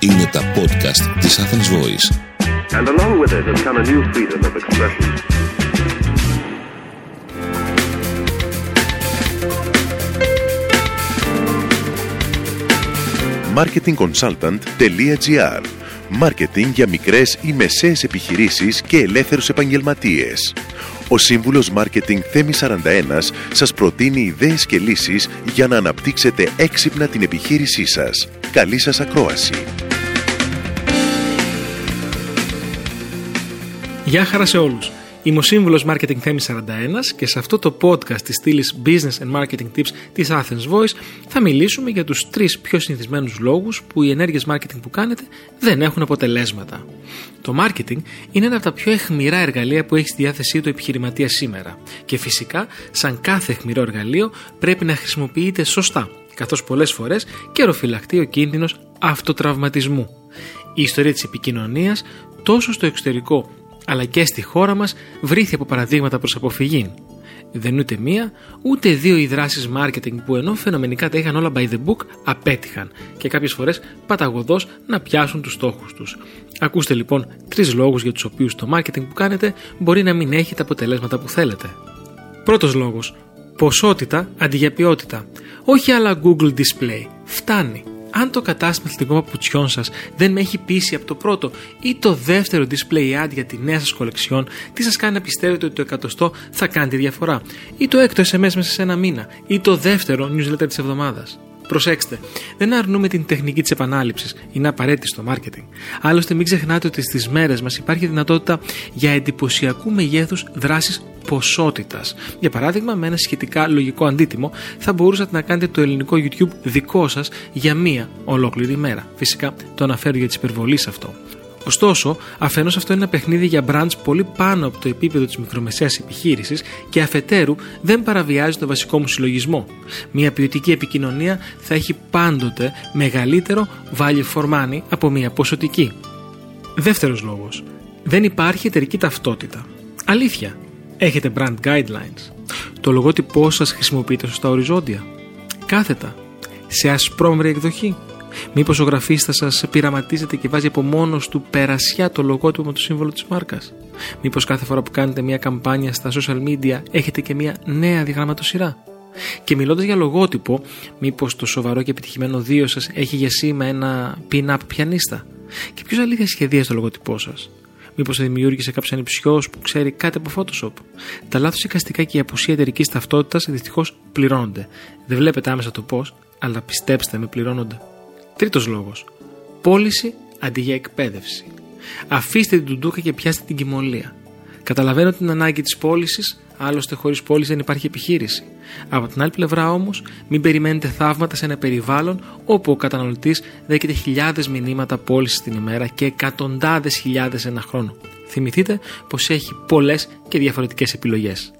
Είναι τα podcast της Athens Voice. And along with it has come a new freedom of expression. marketingconsultant.gr Μάρκετινγκ για μικρές ή μεσαίες επιχειρήσεις και ελεύθερους επαγγελματίες. Ο σύμβουλος Μάρκετινγκ Θέμη 41 σας προτείνει ιδέες και λύσεις για να αναπτύξετε έξυπνα την επιχείρησή σας. Καλή σας ακρόαση! Γεια χαρά σε όλους! Είμαι ο σύμβουλος Marketing Θέμης 41 και σε αυτό το podcast της στήλης Business and Marketing Tips της Athens Voice θα μιλήσουμε για τους τρεις πιο συνηθισμένους λόγους που οι ενέργειες marketing που κάνετε δεν έχουν αποτελέσματα. Το marketing είναι ένα από τα πιο εχμηρά εργαλεία που έχει στη διάθεσή του επιχειρηματία σήμερα και φυσικά σαν κάθε εχμηρό εργαλείο πρέπει να χρησιμοποιείται σωστά καθώς πολλές φορές καιροφυλακτεί ο κίνδυνος αυτοτραυματισμού. Η ιστορία της επικοινωνίας τόσο στο εξωτερικό αλλά και στη χώρα μας βρήθη από παραδείγματα προς αποφυγή. Δεν είναι ούτε μία, ούτε δύο οι δράσεις marketing που ενώ φαινομενικά τα είχαν όλα by the book απέτυχαν και κάποιες φορές παταγωδώς να πιάσουν τους στόχους τους. Ακούστε λοιπόν τρεις λόγους για τους οποίους το marketing που κάνετε μπορεί να μην έχει τα αποτελέσματα που θέλετε. Πρώτος λόγος. Ποσότητα αντί για ποιότητα. Όχι άλλα Google Display. Φτάνει αν το κατάστημα αθλητικών παπουτσιών σας δεν με έχει πείσει από το πρώτο ή το δεύτερο display ad για τη νέα σας κολεξιόν, τι σας κάνει να πιστεύετε ότι το εκατοστό θα κάνει τη διαφορά, ή το έκτο SMS μέσα σε ένα μήνα, ή το δεύτερο newsletter της εβδομάδας; Προσέξτε, δεν αρνούμε την τεχνική της επανάληψης, είναι απαραίτητη στο marketing. Άλλωστε, μην ξεχνάτε ότι στις μέρες μας υπάρχει δυνατότητα για εντυπωσιακού μεγέθους δράσει ποσότητας. Για παράδειγμα, με ένα σχετικά λογικό αντίτιμο, θα μπορούσατε να κάνετε το ελληνικό YouTube δικό σας για μία ολόκληρη μέρα. Φυσικά, το αναφέρω για τη υπερβολή αυτό. Ωστόσο, αφενός αυτό είναι ένα παιχνίδι για brands πολύ πάνω από το επίπεδο της μικρομεσαίας επιχείρησης και αφετέρου δεν παραβιάζει το βασικό μου συλλογισμό. Μια ποιοτική επικοινωνία θα έχει πάντοτε μεγαλύτερο value for money από μια ποσοτική. Δεύτερος λόγος. Δεν υπάρχει εταιρική ταυτότητα. Αλήθεια. Έχετε brand guidelines. Το λογότυπό σας χρησιμοποιείται σωστά οριζόντια. Κάθετα. Σε ασπρόμερη εκδοχή. Μήπως ο γραφίστα σας πειραματίζεται και βάζει από μόνος του περασιά το λογότυπο με το σύμβολο της μάρκας; Μήπως κάθε φορά που κάνετε μια καμπάνια στα social media έχετε και μια νέα διαγραμματοσυρά; Και μιλώντας για λογότυπο, μήπως το σοβαρό και επιτυχημένο δύο σας έχει για σήμα ένα pin-up πιανίστα; Και ποιος αλήθεια σχεδίασε το λογότυπό σας; Μήπως το δημιούργησε κάποιος ανυψιό που ξέρει κάτι από Photoshop; Τα λάθος εικαστικά και η απουσία εταιρικής ταυτότητας δυστυχώς πληρώνονται. Δεν βλέπετε άμεσα το πώ, αλλά πιστέψτε με, πληρώνονται. Τρίτος λόγος. Πώληση αντί για εκπαίδευση. Αφήστε την τουντούκα και πιάστε την κοιμωλία. Καταλαβαίνω την ανάγκη της πώλησης, άλλωστε χωρίς πώληση δεν υπάρχει επιχείρηση. Από την άλλη πλευρά όμως, μην περιμένετε θαύματα σε ένα περιβάλλον όπου ο καταναλωτής δέχεται χιλιάδες μηνύματα πώλησης την ημέρα και εκατοντάδες χιλιάδες ένα χρόνο. Θυμηθείτε πως έχει πολλές και διαφορετικές επιλογές.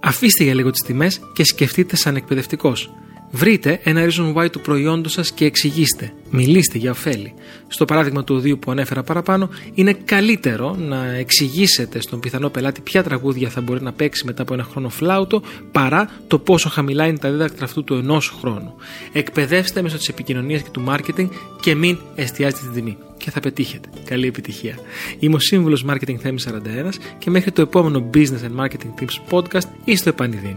Αφήστε για λίγο τις τιμές και σκεφτείτε σαν εκπαιδευτικός. Βρείτε ένα reason why του προϊόντος σας και εξηγήστε. Μιλήστε για ωφέλη. Στο παράδειγμα του οδείου που ανέφερα παραπάνω, είναι καλύτερο να εξηγήσετε στον πιθανό πελάτη ποια τραγούδια θα μπορεί να παίξει μετά από ένα χρόνο φλάουτο, παρά το πόσο χαμηλά είναι τα δίδακτρα αυτού του ενός χρόνου. Εκπαιδεύστε μέσω της επικοινωνίας και του marketing και μην εστιάζετε την τιμή. Και θα πετύχετε. Καλή επιτυχία. Είμαι ο σύμβουλος Marketing Θέμης 41 και μέχρι το επόμενο Business and Marketing Tips podcast είστε επανειδήν.